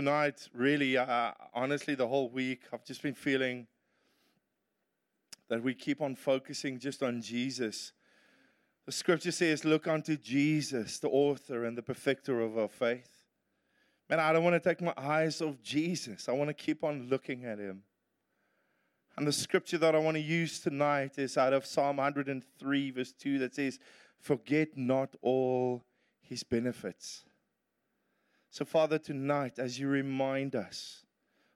tonight, really, uh, honestly, the whole week, I've just been feeling that we keep on focusing just on Jesus. The scripture says, Look unto Jesus, the author and the perfecter of our faith. Man, I don't want to take my eyes off Jesus. I want to keep on looking at him. And the scripture that I want to use tonight is out of Psalm 103, verse 2, that says, Forget not all his benefits. So, Father, tonight, as you remind us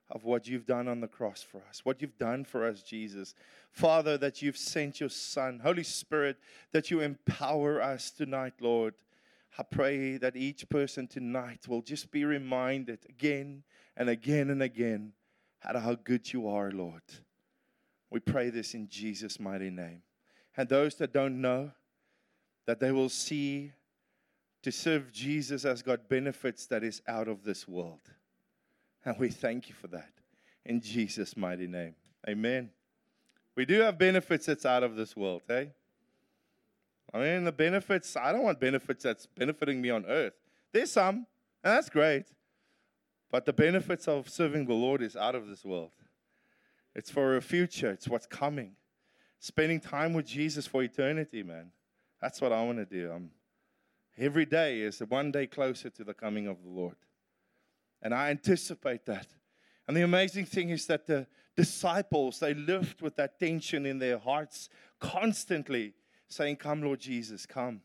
of what you've done on the cross for us, what you've done for us, Jesus, Father, that you've sent your Son, Holy Spirit, that you empower us tonight, Lord. I pray that each person tonight will just be reminded again and again and again how good you are, Lord. We pray this in Jesus' mighty name. And those that don't know, that they will see to serve Jesus has got benefits that is out of this world. And we thank you for that in Jesus' mighty name. Amen. We do have benefits that's out of this world, hey? I mean, the benefits, I don't want benefits that's benefiting me on earth. There's some, and that's great. But the benefits of serving the Lord is out of this world. It's for a future, it's what's coming. Spending time with Jesus for eternity, man. That's what I want to do. I'm Every day is one day closer to the coming of the Lord. And I anticipate that. And the amazing thing is that the disciples, they lived with that tension in their hearts, constantly saying, Come, Lord Jesus, come.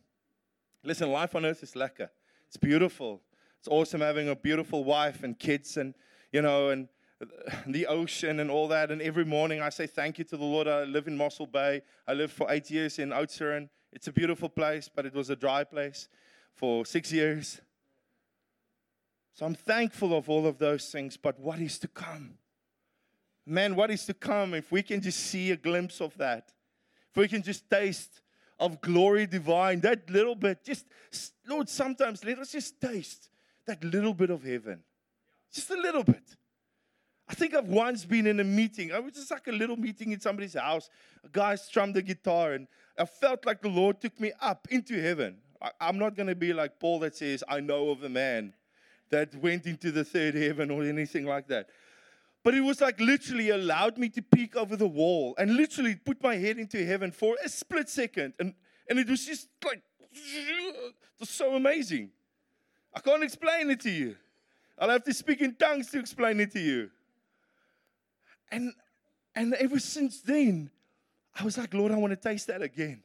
Listen, life on earth is lekker. It's beautiful. It's awesome having a beautiful wife and kids and, you know, and the ocean and all that. And every morning I say thank you to the Lord. I live in Mossel Bay. I lived for eight years in Oudtshoorn. It's a beautiful place, but it was a dry place for six years. So I'm thankful of all of those things, but what is to come? Man, what is to come if we can just see a glimpse of that? If we can just taste of glory divine, that little bit, just, Lord, sometimes let us just taste that little bit of heaven. Just a little bit. I think I've once been in a meeting. I was just like a little meeting in somebody's house. A guy strummed the guitar, and I felt like the Lord took me up into heaven. I, I'm not going to be like Paul that says, I know of a man that went into the third heaven or anything like that. But it was like literally allowed me to peek over the wall and literally put my head into heaven for a split second. And, and it was just like, it was so amazing. I can't explain it to you. I'll have to speak in tongues to explain it to you. And and ever since then, I was like, Lord, I want to taste that again.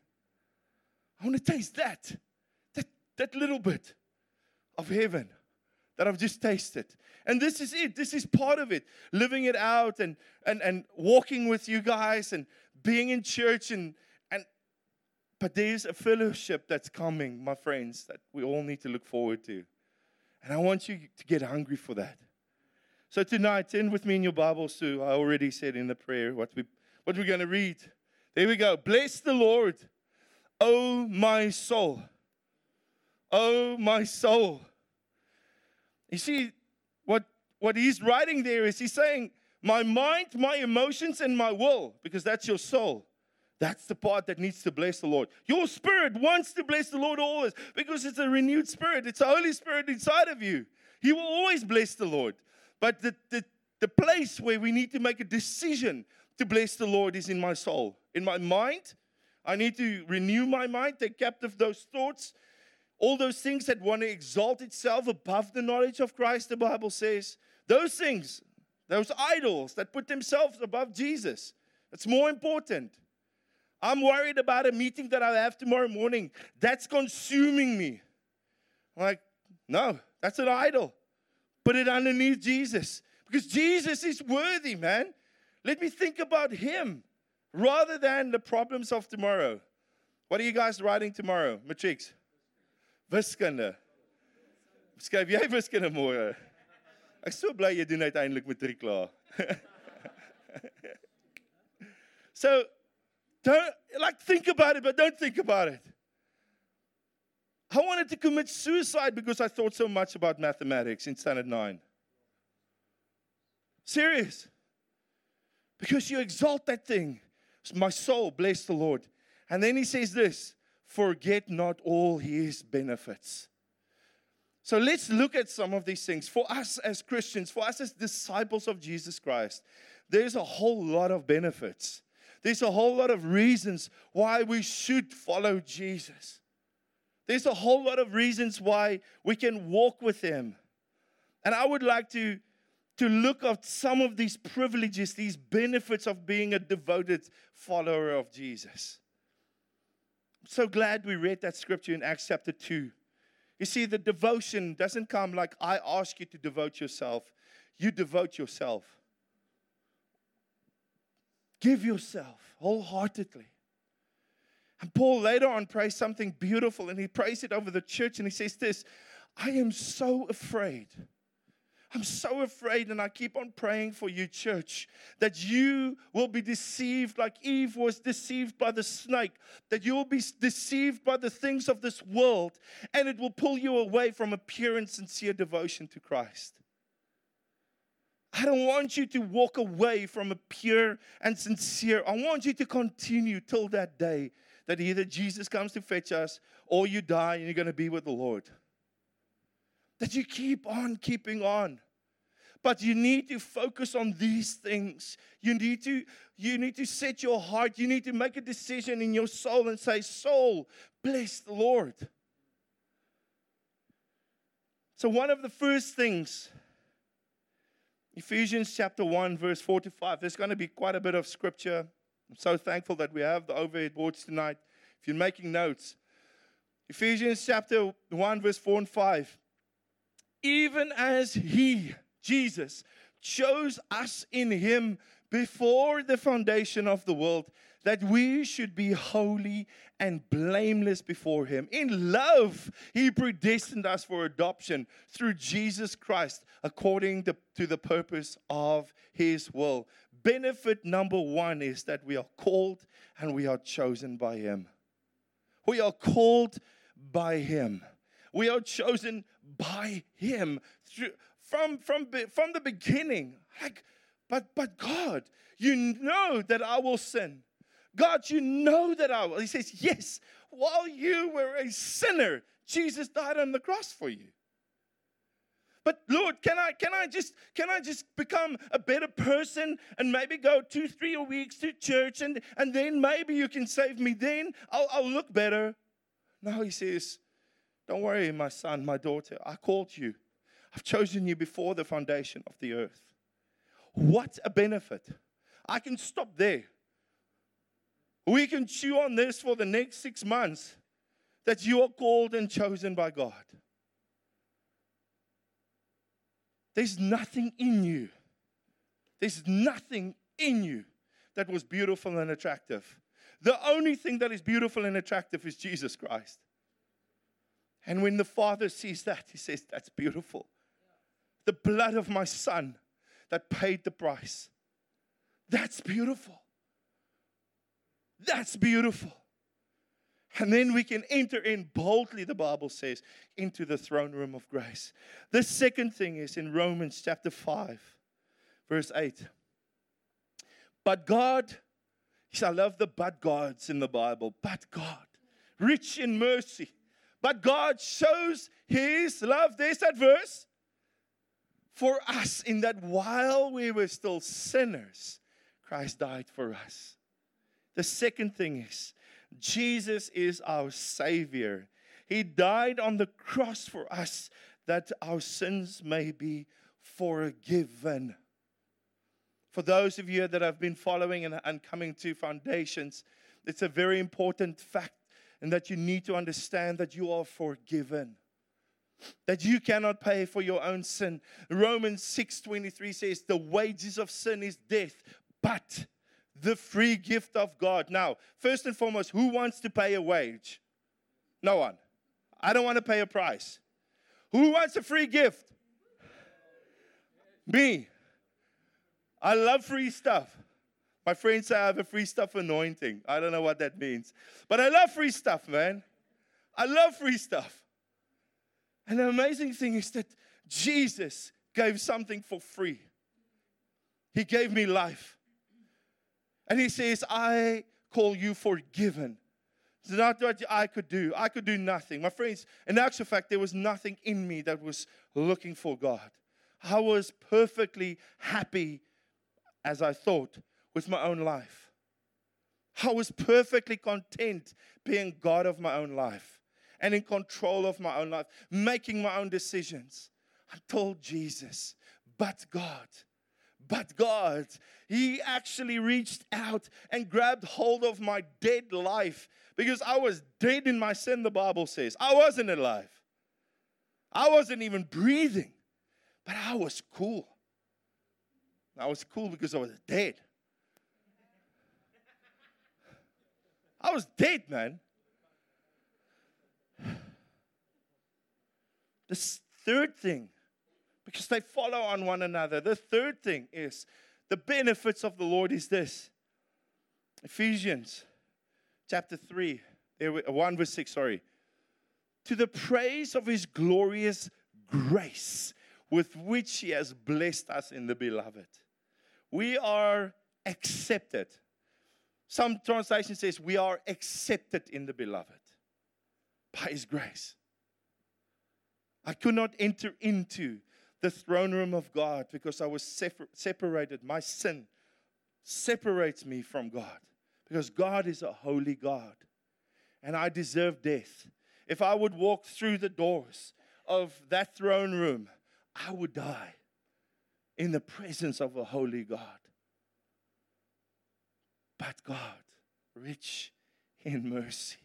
I want to taste that. That that little bit of heaven that I've just tasted. And this is it. This is part of it. Living it out and and and walking with you guys and being in church and and but there's a fellowship that's coming, my friends, that we all need to look forward to. And I want you to get hungry for that. So tonight, turn with me in your Bibles to, I already said in the prayer what, we, what we're going to read. There we go. Bless the Lord, oh my soul. Oh my soul. You see, what, what he's writing there is he's saying, my mind, my emotions, and my will, because that's your soul. That's the part that needs to bless the Lord. Your spirit wants to bless the Lord always because it's a renewed spirit. It's the Holy Spirit inside of you. He will always bless the Lord. But the, the, the place where we need to make a decision to bless the Lord is in my soul. In my mind, I need to renew my mind, take captive those thoughts, all those things that want to exalt itself above the knowledge of Christ, the Bible says. Those things, those idols that put themselves above Jesus, it's more important. I'm worried about a meeting that I have tomorrow morning. That's consuming me. I'm like, no, that's an idol. Put it underneath Jesus because Jesus is worthy, man. Let me think about him rather than the problems of tomorrow. What are you guys writing tomorrow? Matrix. Wiskunde. Skryf jy wiskunde môre? Ek so bly jy doen uiteindelik matriek klaar. so don't like think about it but don't think about it. I wanted to commit suicide because I thought so much about mathematics in standard 9. Serious. Because you exalt that thing. My soul, bless the Lord. And then he says this forget not all his benefits. So let's look at some of these things. For us as Christians, for us as disciples of Jesus Christ, there's a whole lot of benefits. There's a whole lot of reasons why we should follow Jesus. There's a whole lot of reasons why we can walk with Him. And I would like to, to look at some of these privileges, these benefits of being a devoted follower of Jesus. I'm so glad we read that scripture in Acts chapter 2. You see, the devotion doesn't come like I ask you to devote yourself, you devote yourself. Give yourself wholeheartedly. And Paul later on prays something beautiful, and he prays it over the church, and he says this I am so afraid I'm so afraid, and I keep on praying for you, church, that you will be deceived like Eve was deceived by the snake, that you will be deceived by the things of this world, and it will pull you away from a pure and sincere devotion to Christ. I don't want you to walk away from a pure and sincere. I want you to continue till that day that either Jesus comes to fetch us or you die and you're going to be with the Lord. That you keep on keeping on. But you need to focus on these things. You need to you need to set your heart. You need to make a decision in your soul and say, "Soul, bless the Lord." So one of the first things Ephesians chapter 1 verse 4 to 5. There's going to be quite a bit of scripture. I'm so thankful that we have the overhead boards tonight. If you're making notes, Ephesians chapter 1 verse 4 and 5. Even as he Jesus chose us in Him before the foundation of the world that we should be holy and blameless before Him. In love, He predestined us for adoption through Jesus Christ according to, to, the purpose of His will. Benefit number one is that we are called and we are chosen by Him. We are called by Him. We are chosen by Him through from, from, from the beginning. Like, but, but God, you know that I will sin. God, you know that I will. He says, Yes, while you were a sinner, Jesus died on the cross for you. But Lord, can I can I just can I just become a better person and maybe go two, three weeks to church and, and then maybe you can save me. Then I'll, I'll look better. No, he says, Don't worry, my son, my daughter. I called you. I've chosen you before the foundation of the earth. What a benefit. I can stop there. We can chew on this for the next six months that you are called and chosen by God. There's nothing in you. There's nothing in you that was beautiful and attractive. The only thing that is beautiful and attractive is Jesus Christ. And when the Father sees that, He says, That's beautiful the blood of my son that paid the price. That's beautiful. That's beautiful. And then we can enter in boldly, the Bible says, into the throne room of grace. The second thing is in Romans chapter 5, verse 8. But God, I love the but gods in the Bible, but God, rich in mercy. But God shows his love. There's that verse for us in that while we were still sinners, Christ died for us. The second thing is, Jesus is our Savior. He died on the cross for us that our sins may be forgiven. For those of you that have been following and, and coming to foundations, it's a very important fact, and that you need to understand that you are forgiven that you cannot pay for your own sin. Romans 6:23 says the wages of sin is death, but the free gift of God. Now, first and foremost, who wants to pay a wage? No one. I don't want to pay a price. Who wants a free gift? Me. I love free stuff. My friends say I have a free stuff anointing. I don't know what that means. But I love free stuff, man. I love free stuff. And the amazing thing is that Jesus gave something for free. He gave me life. And he says, I call you forgiven. It's not what I could do. I could do nothing. My friends, in actual fact, there was nothing in me that was looking for God. I was perfectly happy, as I thought, with my own life. I was perfectly content being God of my own life and in control of my own life, making my own decisions until Jesus. But God, but God, He actually reached out and grabbed hold of my dead life because I was dead in my sin, the Bible says. I wasn't alive, I wasn't even breathing, but I was cool. I was cool because I was dead. I was dead, man. The third thing because they follow on one another. The third thing is the benefits of the Lord is this Ephesians chapter 3, uh, 1 verse 6, sorry. To the praise of his glorious grace with which he has blessed us in the beloved. We are accepted. Some translation says we are accepted in the beloved by his grace. I could not enter into the throne room of God because I was separated. My sin separates me from God because God is a holy God and I deserve death. If I would walk through the doors of that throne room, I would die in the presence of a holy God. But God, rich in mercy.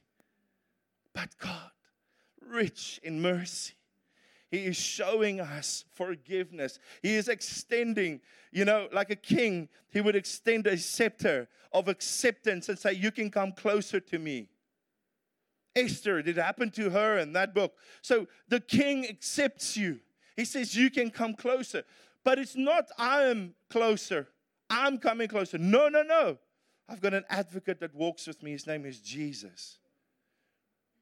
But God, rich in mercy he is showing us forgiveness. He is extending, you know, like a king, he would extend a scepter of acceptance and say, You can come closer to me. Esther, it happened to her in that book. So the king accepts you. He says, You can come closer. But it's not, I am closer. I'm coming closer. No, no, no. I've got an advocate that walks with me. His name is Jesus.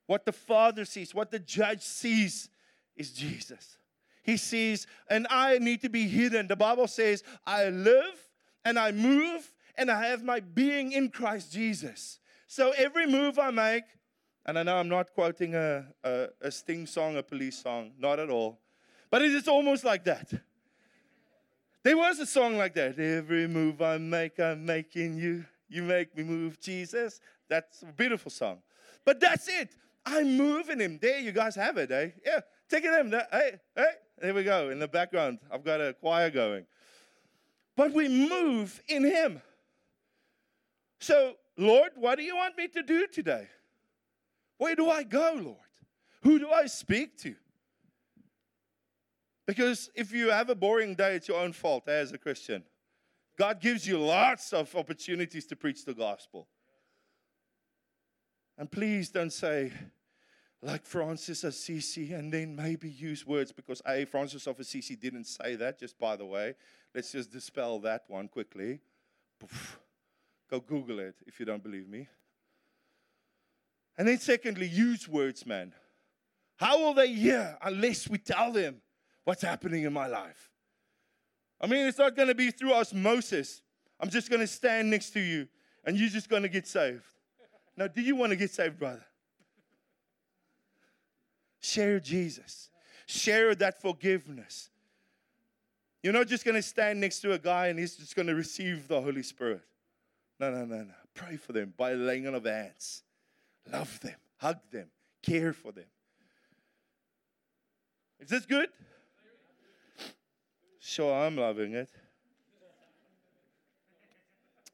What the Father sees, what the judge sees, is Jesus. He sees, and I need to be hidden. The Bible says, I live and I move and I have my being in Christ Jesus. So every move I make, and I know I'm not quoting a, a, a Sting song, a police song, not at all, but it is almost like that. There was a song like that. Every move I make, I'm making you. You make me move, Jesus. That's a beautiful song. But that's it. I'm moving him. There, you guys have it, eh? Yeah. Take it in. Hey, hey, there we go. In the background, I've got a choir going. But we move in Him. So, Lord, what do you want me to do today? Where do I go, Lord? Who do I speak to? Because if you have a boring day, it's your own fault eh, as a Christian. God gives you lots of opportunities to preach the gospel. And please don't say, like Francis of Assisi, and then maybe use words because A, Francis of Assisi didn't say that, just by the way. Let's just dispel that one quickly. Poof. Go Google it if you don't believe me. And then, secondly, use words, man. How will they hear unless we tell them what's happening in my life? I mean, it's not going to be through osmosis. I'm just going to stand next to you and you're just going to get saved. Now, do you want to get saved, brother? Share Jesus. Share that forgiveness. You're not just going to stand next to a guy and he's just going to receive the Holy Spirit. No, no, no, no. Pray for them by laying on of hands. Love them, hug them, care for them. Is this good? Sure, I'm loving it.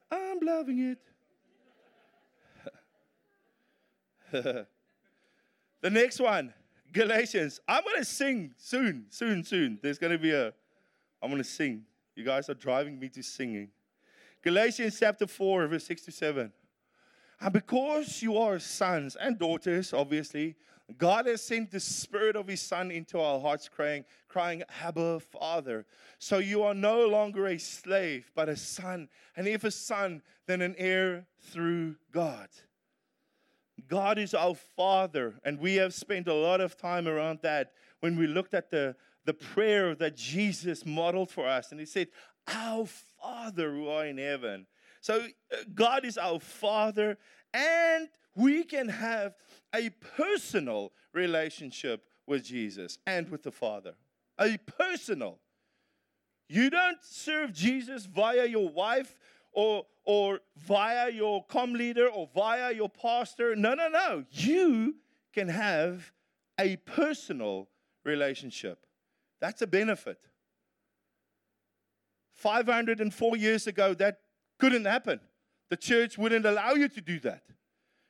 I'm loving it. the next one Galatians. I'm going to sing soon, soon, soon. There's going to be a, I'm going to sing. You guys are driving me to singing. Galatians chapter 4, verse 6 to 7. And because you are sons and daughters, obviously, God has sent the Spirit of His Son into our hearts, crying, crying, Abba, Father. So you are no longer a slave, but a son. And if a son, then an heir through God. God is our Father, and we have spent a lot of time around that when we looked at the, the prayer that Jesus modeled for us. And He said, Our Father who are in heaven. So uh, God is our Father, and we can have a personal relationship with Jesus and with the Father. A personal. You don't serve Jesus via your wife or, or via your com leader or via your pastor. No, no, no. You can have a personal relationship. That's a benefit. 504 years ago, that couldn't happen. The church wouldn't allow you to do that.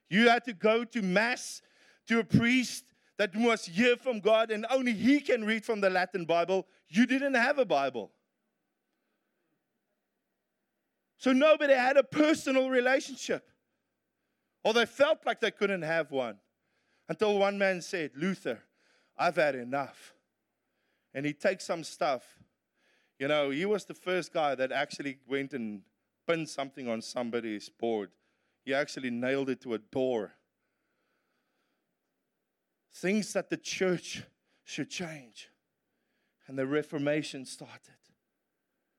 You had to go to Mass to a priest that must hear from God, and only he can read from the Latin Bible. You didn't have a Bible. So nobody had a personal relationship. Or they felt like they couldn't have one. Until one man said, Luther, I've had enough. And he takes some stuff. You know, he was the first guy that actually went and pinned something on somebody's board. He actually nailed it to a door. Things that the church should change. And the Reformation started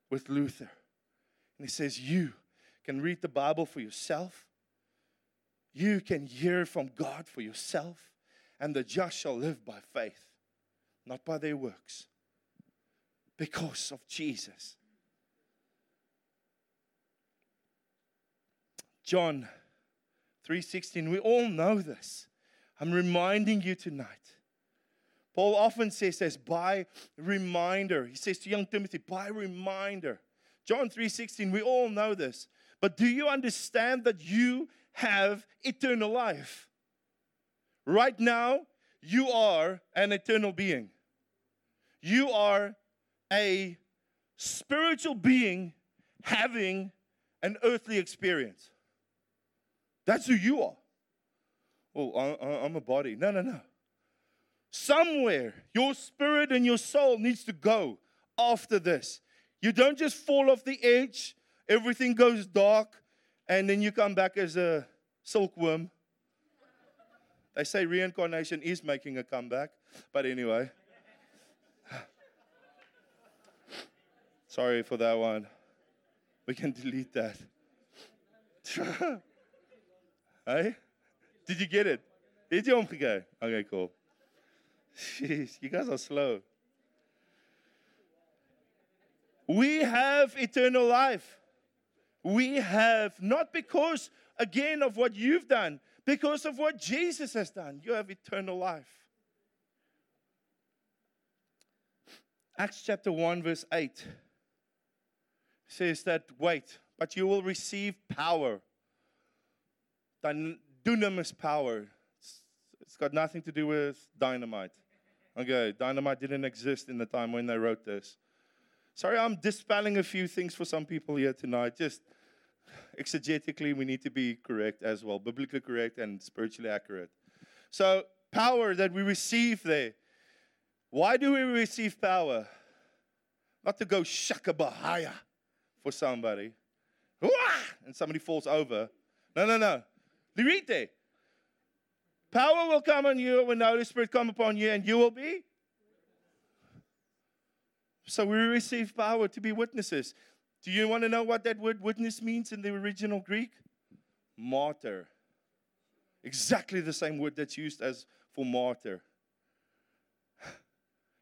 with Luther. And he says, You can read the Bible for yourself, you can hear from God for yourself, and the just shall live by faith, not by their works, because of Jesus. John 3:16 we all know this. I'm reminding you tonight. Paul often says this by reminder. He says to young Timothy, by reminder. John 3:16, we all know this. But do you understand that you have eternal life? Right now, you are an eternal being. You are a spiritual being having an earthly experience. That's who you are. Oh, I'm a body. No, no, no. Somewhere, your spirit and your soul needs to go after this. You don't just fall off the edge, everything goes dark, and then you come back as a silkworm. They say reincarnation is making a comeback, but anyway. Sorry for that one. We can delete that. hey? Did you get it? Did you oh omgekeken? Okay, cool. Jeez, you guys are slow. We have eternal life. We have, not because, again, of what you've done, because of what Jesus has done. You have eternal life. Acts chapter 1, verse 8 says that, wait, but you will receive power. Dunamis power. It's, it's got nothing to do with dynamite. Okay, dynamite didn't exist in the time when they wrote this. Sorry, I'm dispelling a few things for some people here tonight. Just exegetically, we need to be correct as well, biblically correct and spiritually accurate. So, power that we receive there. Why do we receive power? Not to go shakabahaya for somebody. And somebody falls over. No, no, no. Read there. Power will come on you when the Holy Spirit come upon you, and you will be so we receive power to be witnesses. Do you want to know what that word witness means in the original Greek? Martyr. Exactly the same word that's used as for martyr.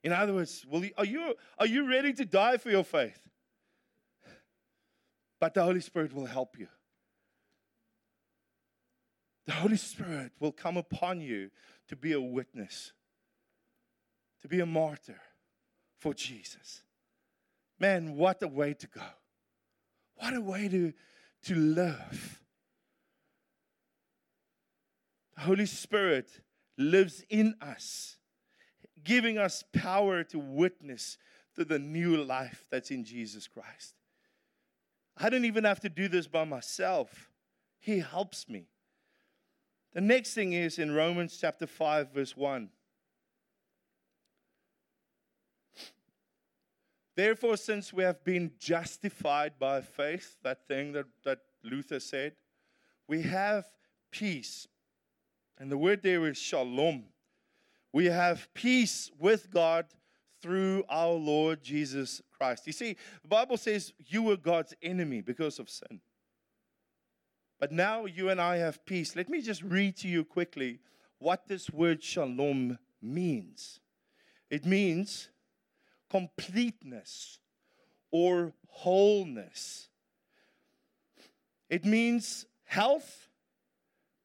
In other words, will you, are, you, are you ready to die for your faith? But the Holy Spirit will help you. The Holy Spirit will come upon you to be a witness, to be a martyr for Jesus. Man, what a way to go. What a way to, to live. The Holy Spirit lives in us, giving us power to witness to the new life that's in Jesus Christ. I don't even have to do this by myself, He helps me. The next thing is in Romans chapter 5, verse 1. Therefore, since we have been justified by faith, that thing that, that Luther said, we have peace. And the word there is shalom. We have peace with God through our Lord Jesus Christ. You see, the Bible says you were God's enemy because of sin. But now you and I have peace. Let me just read to you quickly what this word shalom means. It means completeness or wholeness. It means health,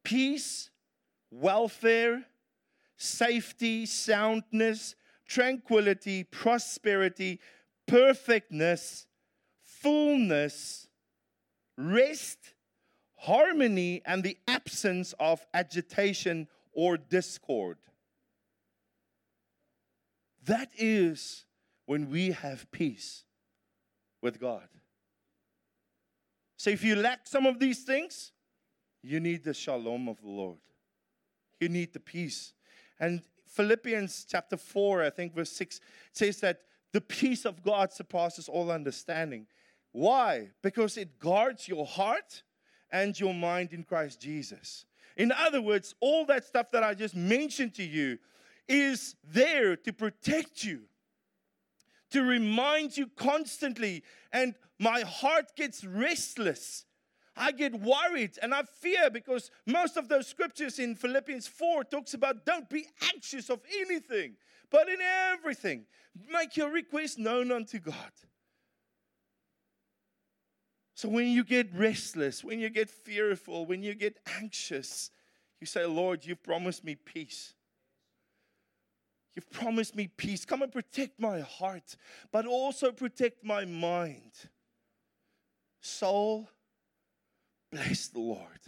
peace, welfare, safety, soundness, tranquility, prosperity, perfectness, fullness, rest, harmony, and the absence of agitation or discord. That is when we have peace with God. So if you lack some of these things, you need the shalom of the Lord. You need the peace. And Philippians chapter 4, I think verse 6 says that the peace of God surpasses all understanding. Why? Because it guards your heart and your mind in Christ Jesus. In other words, all that stuff that I just mentioned to you is there to protect you, to remind you constantly. And my heart gets restless I get worried and I fear because most of those scriptures in Philippians 4 talks about don't be anxious of anything, but in everything make your request known unto God. So when you get restless, when you get fearful, when you get anxious, you say, Lord, you've promised me peace. You've promised me peace. Come and protect my heart, but also protect my mind, soul, Bless the Lord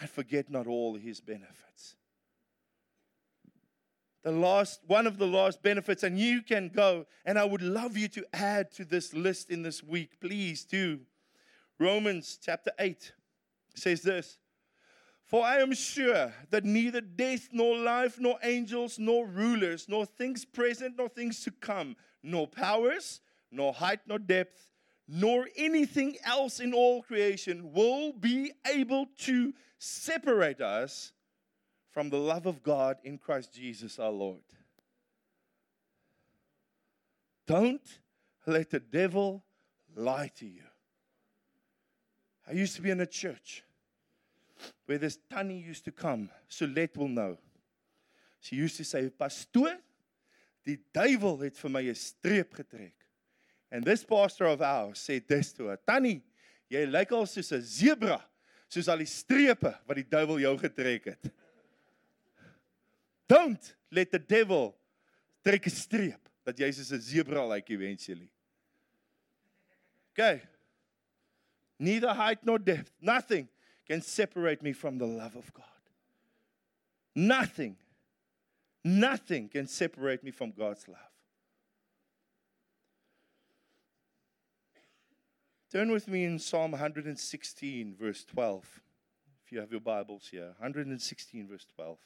and forget not all his benefits. The last, one of the last benefits, and you can go, and I would love you to add to this list in this week, please do. Romans chapter 8 says this For I am sure that neither death, nor life, nor angels, nor rulers, nor things present, nor things to come, nor powers, nor height, nor depth, nor anything else in all creation will be able to separate us from the love of God in Christ Jesus our Lord. Don't let the devil lie to you. I used to be in a church where this Tanny used to come. Sulet will know. She used to say, Pastoor, die duivel het vir my 'n streep getrek. En this pastor of ours sê dis toe, Tannie, jy lyk al soos 'n zebra, soos al die strepe wat die duiwel jou getrek het. Don't let the devil trek 'n streep dat jy soos 'n zebra lyk eventually. Okay. Neither height nor depth, nothing can separate me from the love of God. Nothing. Nothing can separate me from God's love. Turn with me in Psalm 116, verse 12. If you have your Bibles here, 116, verse 12.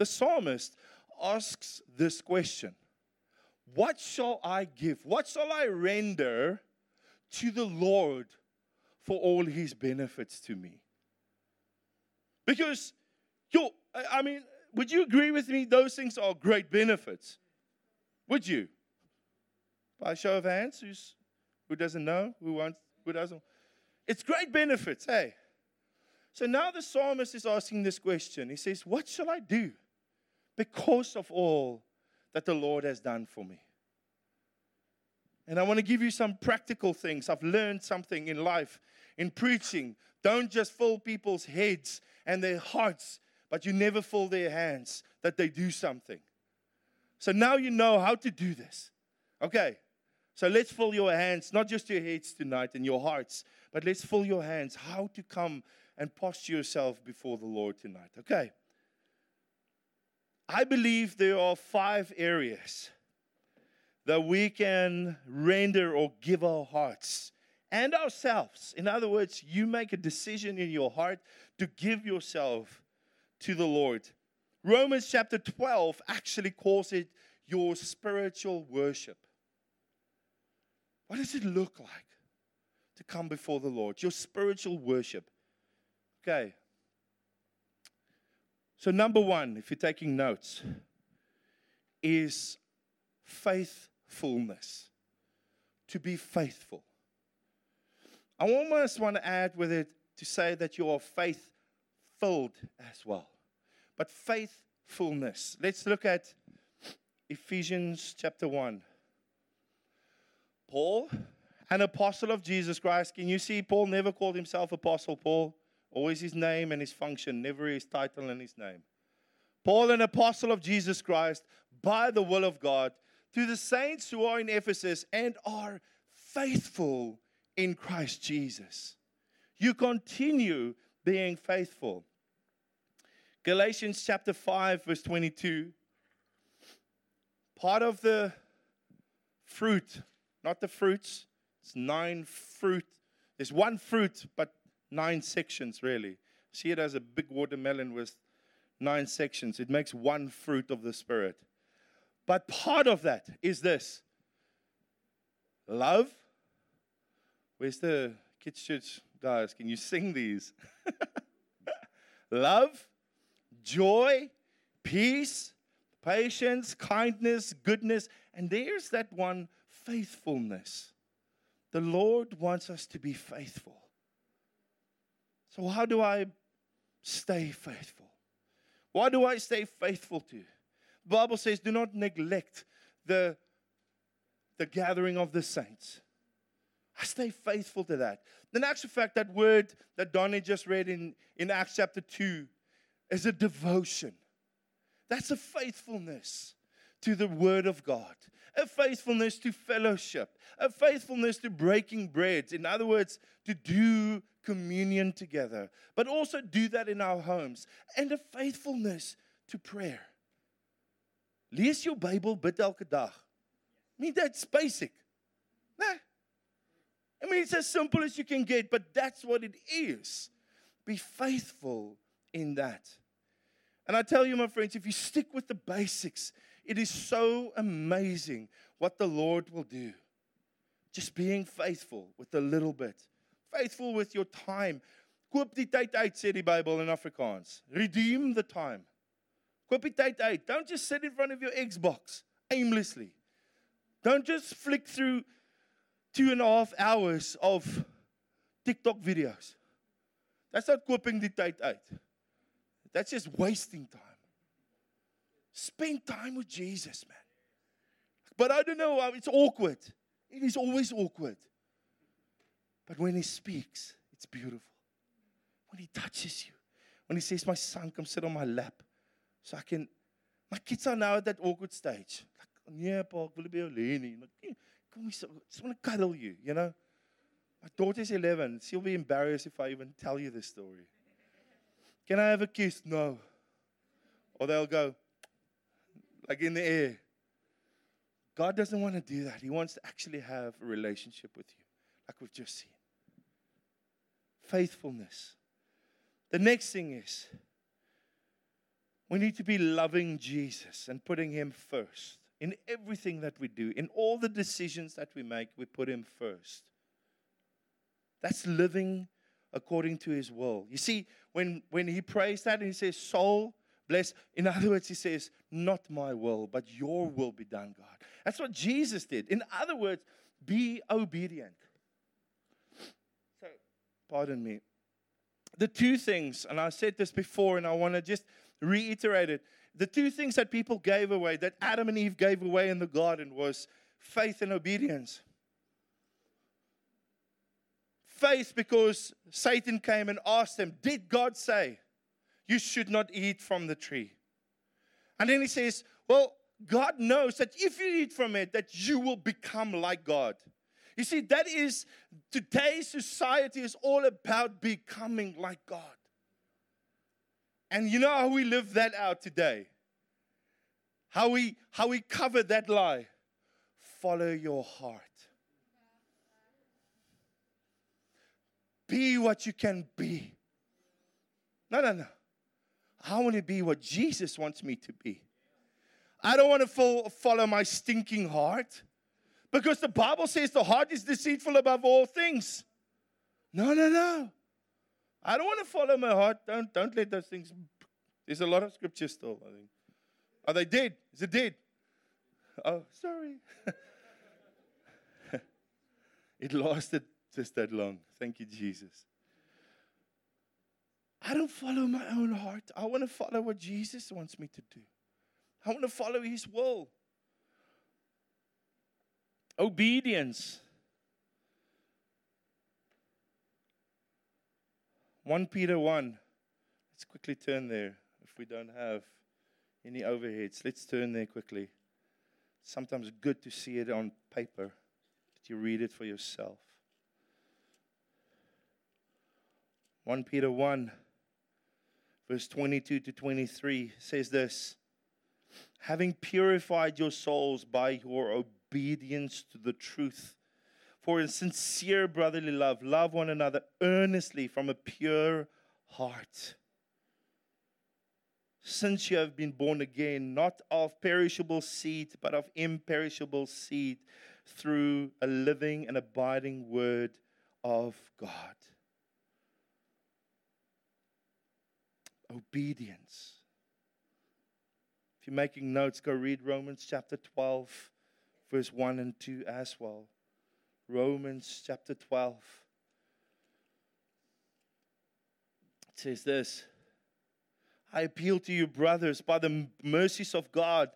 The psalmist asks this question What shall I give? What shall I render to the Lord for all his benefits to me? Because, yo, I mean, would you agree with me? Those things are great benefits. Would you? By show of hands, who's, who doesn't know? Who wants? Who doesn't? It's great benefits, hey. So now the psalmist is asking this question. He says, What shall I do because of all that the Lord has done for me? And I want to give you some practical things. I've learned something in life, in preaching. Don't just fill people's heads and their hearts, but you never fill their hands that they do something. So now you know how to do this. Okay, so let's fill your hands, not just your heads tonight and your hearts, but let's fill your hands how to come and posture yourself before the Lord tonight. Okay. I believe there are five areas that we can render or give our hearts and ourselves. In other words, you make a decision in your heart to give yourself to the Lord. Romans chapter 12 actually calls it your spiritual worship. What does it look like to come before the Lord? Your spiritual worship. Okay. So, number one, if you're taking notes, is faithfulness. To be faithful. I almost want to add with it to say that you are faith filled as well. But faithfulness. Let's look at Ephesians chapter 1. Paul, an apostle of Jesus Christ. Can you see Paul never called himself Apostle Paul? Always his name and his function, never his title and his name. Paul, an apostle of Jesus Christ, by the will of God, to the saints who are in Ephesus and are faithful in Christ Jesus. You continue being faithful. Galatians chapter 5, verse 22. Part of the fruit, not the fruits, it's nine fruit. There's one fruit, but nine sections, really. See it as a big watermelon with nine sections. It makes one fruit of the Spirit. But part of that is this love. Where's the kids' church guys? Can you sing these? love, joy, peace, patience, kindness, goodness, and there's that one faithfulness. The Lord wants us to be faithful. So, how do I stay faithful? Why do I stay faithful to? The Bible says, do not neglect the, the gathering of the saints. I stay faithful to that. The actual fact, that word that Donnie just read in, in Acts chapter 2 is a devotion. That's a faithfulness to the Word of God, a faithfulness to fellowship, a faithfulness to breaking bread. In other words, to do communion together, but also do that in our homes, and a faithfulness to prayer. Lees jou Bybel, bid elke dag. I mean, that's basic. Nah. I mean, it's as simple as you can get, but that's what it is. Be faithful in that. And I tell you, my friends, if you stick with the basics, it is so amazing what the Lord will do. Just being faithful with a little bit. Faithful with your time. Koop die tyd uit sê die Bybel in Afrikaans. Redeem the time. Koop die tyd uit. Don't just sit in front of your Xbox aimlessly. Don't just flick through two and a half hours of TikTok videos. That's not kooping die tyd uit. That's just wasting time. Spend time with Jesus, man. But I don't know, it's awkward. It is always awkward. But when he speaks, it's beautiful. When he touches you, when he says, My son, come sit on my lap. So I can, my kids are now at that awkward stage. Like, yeah, Paul, will be Lenny? Like, come we just want to cuddle you, you know? My daughter's 11. She'll be embarrassed if I even tell you this story. Can I have a kiss? No. Or they'll go, like in the air. God doesn't want to do that. He wants to actually have a relationship with you, like we've just seen faithfulness. The next thing is we need to be loving Jesus and putting Him first. In everything that we do, in all the decisions that we make, we put Him first. That's living according to His will. You see, when, when He prays that and He says, Soul, bless, in other words, He says, Not my will, but your will be done, God. That's what Jesus did. In other words, be obedient So, pardon me. The two things, and I said this before, and I want to just reiterate it. The two things that people gave away, that Adam and Eve gave away in the garden, was faith and obedience. Faith, because Satan came and asked them, Did God say you should not eat from the tree? And then he says, Well, God knows that if you eat from it, that you will become like God. You see, that is today's society is all about becoming like God. And you know how we live that out today? How we how we cover that lie? Follow your heart. Be what you can be. No, no, no. I want to be what Jesus wants me to be. I don't want to follow my stinking heart. Because the Bible says the heart is deceitful above all things. No, no, no. I don't want to follow my heart. Don't, don't let those things. There's a lot of scripture still, I think. Are they dead? Is it dead? Oh, sorry. it lasted just that long. Thank you, Jesus. I don't follow my own heart. I want to follow what Jesus wants me to do. I want to follow his will. Obedience. 1 Peter 1. Let's quickly turn there if we don't have any overheads. Let's turn there quickly. Sometimes good to see it on paper, that you read it for yourself. 1 Peter 1, verse 22 to 23 says this Having purified your souls by your obedience to the truth, for in sincere brotherly love, love one another earnestly from a pure heart. Since you have been born again, not of perishable seed, but of imperishable seed, through a living and abiding word of God. Obedience. If you're making notes, go read Romans chapter 12, verse 1 and 2 as well. Romans chapter 12. It says this I appeal to you, brothers, by the mercies of God,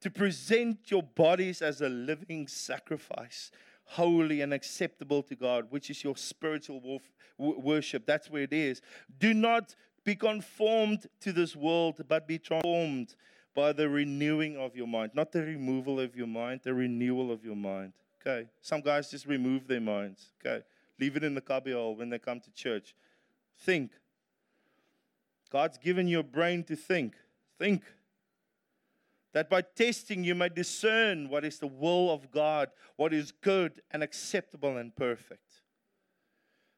to present your bodies as a living sacrifice, holy and acceptable to God, which is your spiritual worship. That's where it is. Do not be conformed to this world, but be transformed by the renewing of your mind. Not the removal of your mind, the renewal of your mind. Okay. Some guys just remove their minds. Okay. Leave it in the cubbyhole when they come to church. Think. God's given your brain to think. Think. That by testing you may discern what is the will of God, what is good and acceptable and perfect.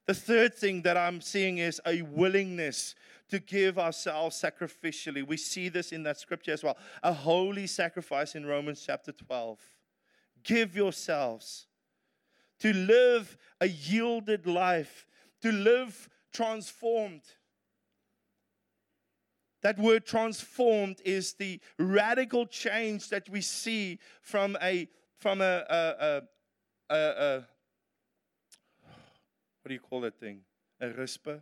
The third thing that I'm seeing is a willingness to give ourselves sacrificially. We see this in that scripture as well. A holy sacrifice in Romans chapter 12. Give yourselves to live a yielded life, to live transformed. That word transformed is the radical change that we see from a from a, a, a, a what do you call that thing? A ruspe?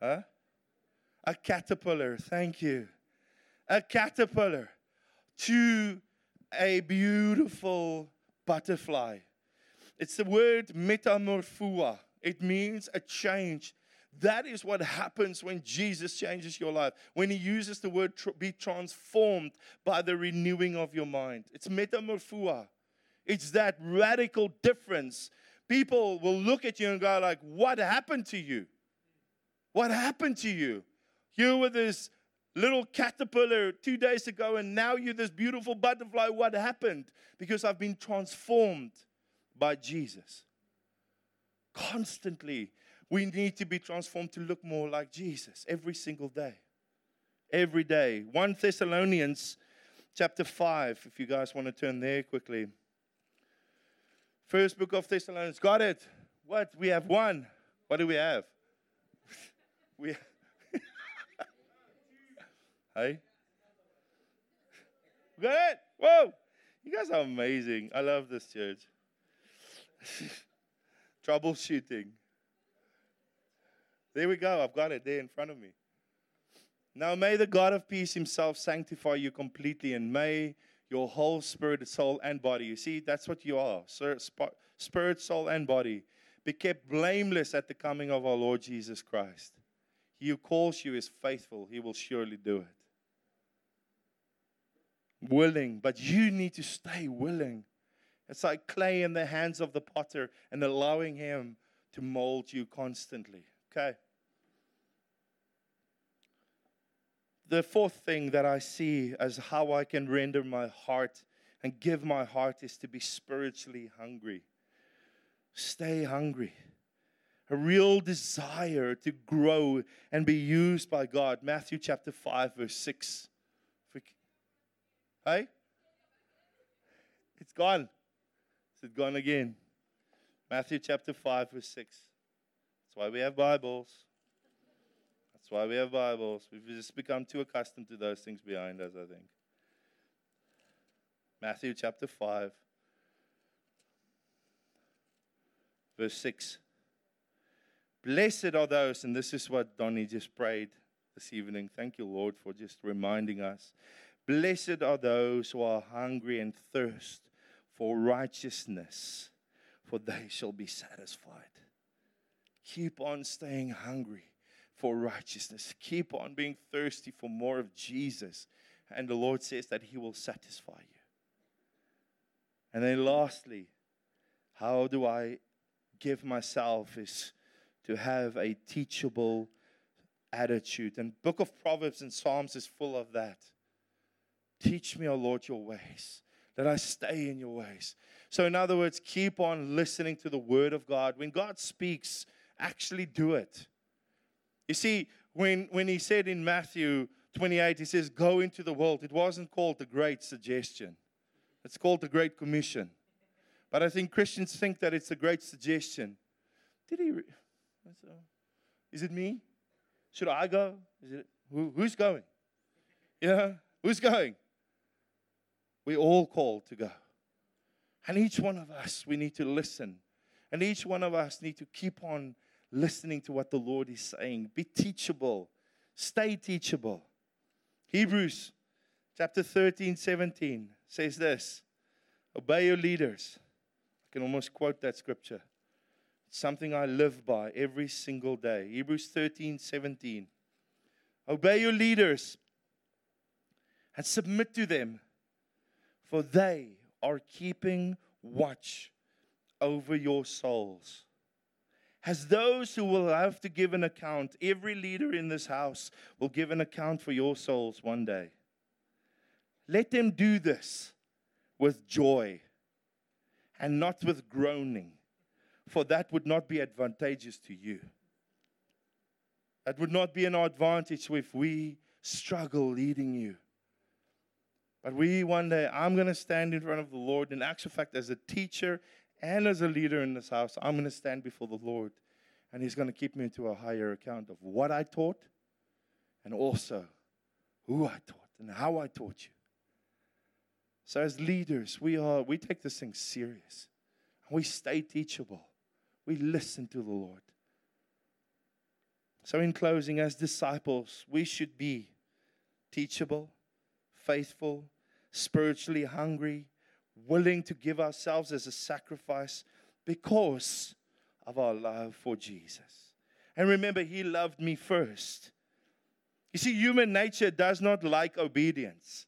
Huh? A caterpillar. Thank you. A caterpillar to a beautiful butterfly. It's the word metamorphoa. It means a change. That is what happens when Jesus changes your life. When he uses the word tr- be transformed by the renewing of your mind. It's metamorphoa. It's that radical difference. People will look at you and go like, "What happened to you? What happened to you? You were this little caterpillar two days ago, and now you're this beautiful butterfly. What happened? Because I've been transformed by Jesus. Constantly, we need to be transformed to look more like Jesus every single day. Every day. 1 Thessalonians chapter 5, if you guys want to turn there quickly. First book of Thessalonians. Got it. What? We have one. What do we have? we Hey? It? Whoa! You guys are amazing. I love this church. Troubleshooting. There we go. I've got it there in front of me. Now may the God of peace himself sanctify you completely and may your whole spirit, soul, and body. You see, that's what you are spirit, soul, and body. Be kept blameless at the coming of our Lord Jesus Christ. He who calls you is faithful, he will surely do it willing, but you need to stay willing. It's like clay in the hands of the potter and allowing him to mold you constantly. Okay. The fourth thing that I see as how I can render my heart and give my heart is to be spiritually hungry. Stay hungry. A real desire to grow and be used by God. Matthew chapter 5, verse 6. Hey? It's gone. It's gone again. Matthew chapter 5, verse 6. That's why we have Bibles. That's why we have Bibles. We've just become too accustomed to those things behind us, I think. Matthew chapter 5, verse 6. Blessed are those, and this is what Donnie just prayed this evening. Thank you, Lord, for just reminding us. Blessed are those who are hungry and thirst for righteousness, for they shall be satisfied. Keep on staying hungry for righteousness. Keep on being thirsty for more of Jesus. And the Lord says that He will satisfy you. And then, lastly, how do I give myself is to have a teachable attitude. And book of Proverbs and Psalms is full of that. Teach me, O Lord, your ways. that I stay in your ways. So, in other words, keep on listening to the word of God. When God speaks, actually do it. You see, when, when he said in Matthew 28, he says, Go into the world, it wasn't called the Great Suggestion, it's called the Great Commission. But I think Christians think that it's a great suggestion. Did he? Re- is it me? Should I go? Is it who, who's going? Yeah, who's going? We all called to go. And each one of us, we need to listen. And each one of us need to keep on listening to what the Lord is saying. Be teachable. Stay teachable. Hebrews chapter 13, 17 says this Obey your leaders I can almost quote that scripture. It's something I live by every single day. Hebrews 13 17. Obey your leaders and submit to them, for they are keeping watch over your souls. As those who will have to give an account, every leader in this house will give an account for your souls one day. Let them do this with joy and not with groaning, for that would not be advantageous to you. That would not be an advantage if we struggle leading you. But we one day, I'm going to stand in front of the Lord. In actual fact, as a teacher and as a leader in this house, I'm going to stand before the Lord. And He's going to keep me into a higher account of what I taught and also who I taught and how I taught you. So as leaders, we are we take this thing serious. And we stay teachable. We listen to the Lord. So in closing, as disciples, we should be teachable, faithful, spiritually hungry, willing to give ourselves as a sacrifice because of our love for Jesus. And remember, He loved me first. You see, human nature does not like obedience.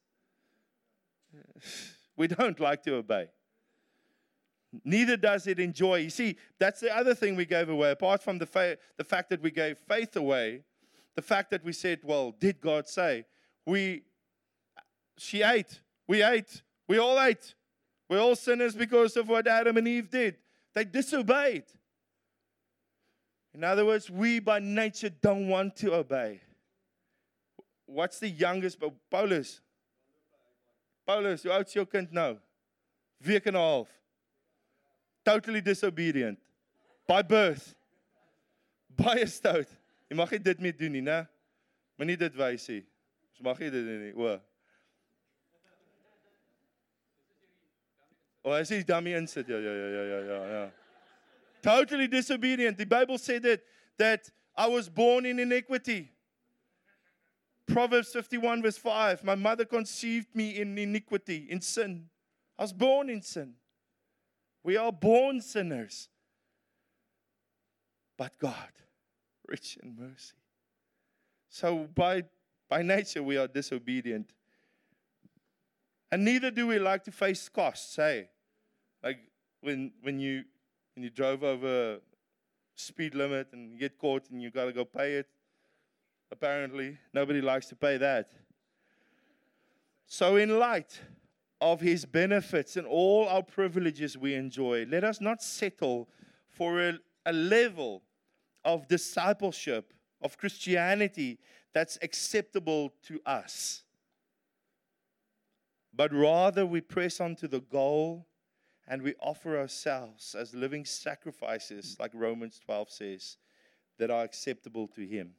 We don't like to obey. Neither does it enjoy. You see, that's the other thing we gave away. Apart from the, fa- the fact that we gave faith away, the fact that we said, well, did God say? We, she ate. We ate. We all ate. We're all sinners because of what Adam and Eve did. They disobeyed. In other words, we by nature don't want to obey. What's the youngest? Paulus. Paulus, hoe oud is jou kind nou? Week en 'n half. Totally disobedient. By birth. Baie stout. Jy mag dit mee doen nie, né? Moenie dit wys mag dit nie. O, as daarmee insit. Ja, ja, ja, ja, ja, ja, ja. Totally disobedient. Die Bybel sê dit that I was born in iniquity. Proverbs 51, verse 5 My mother conceived me in iniquity, in sin. I was born in sin. We are born sinners. But God, rich in mercy. So by, by nature, we are disobedient. And neither do we like to face costs, hey? Like when, when, you, when you drove over speed limit and you get caught and you got to go pay it apparently. Nobody likes to pay that. So, in light of his benefits and all our privileges we enjoy, let us not settle for a, a level of discipleship, of Christianity that's acceptable to us. But rather, we press on to the goal and we offer ourselves as living sacrifices, like Romans 12 says, that are acceptable to Him.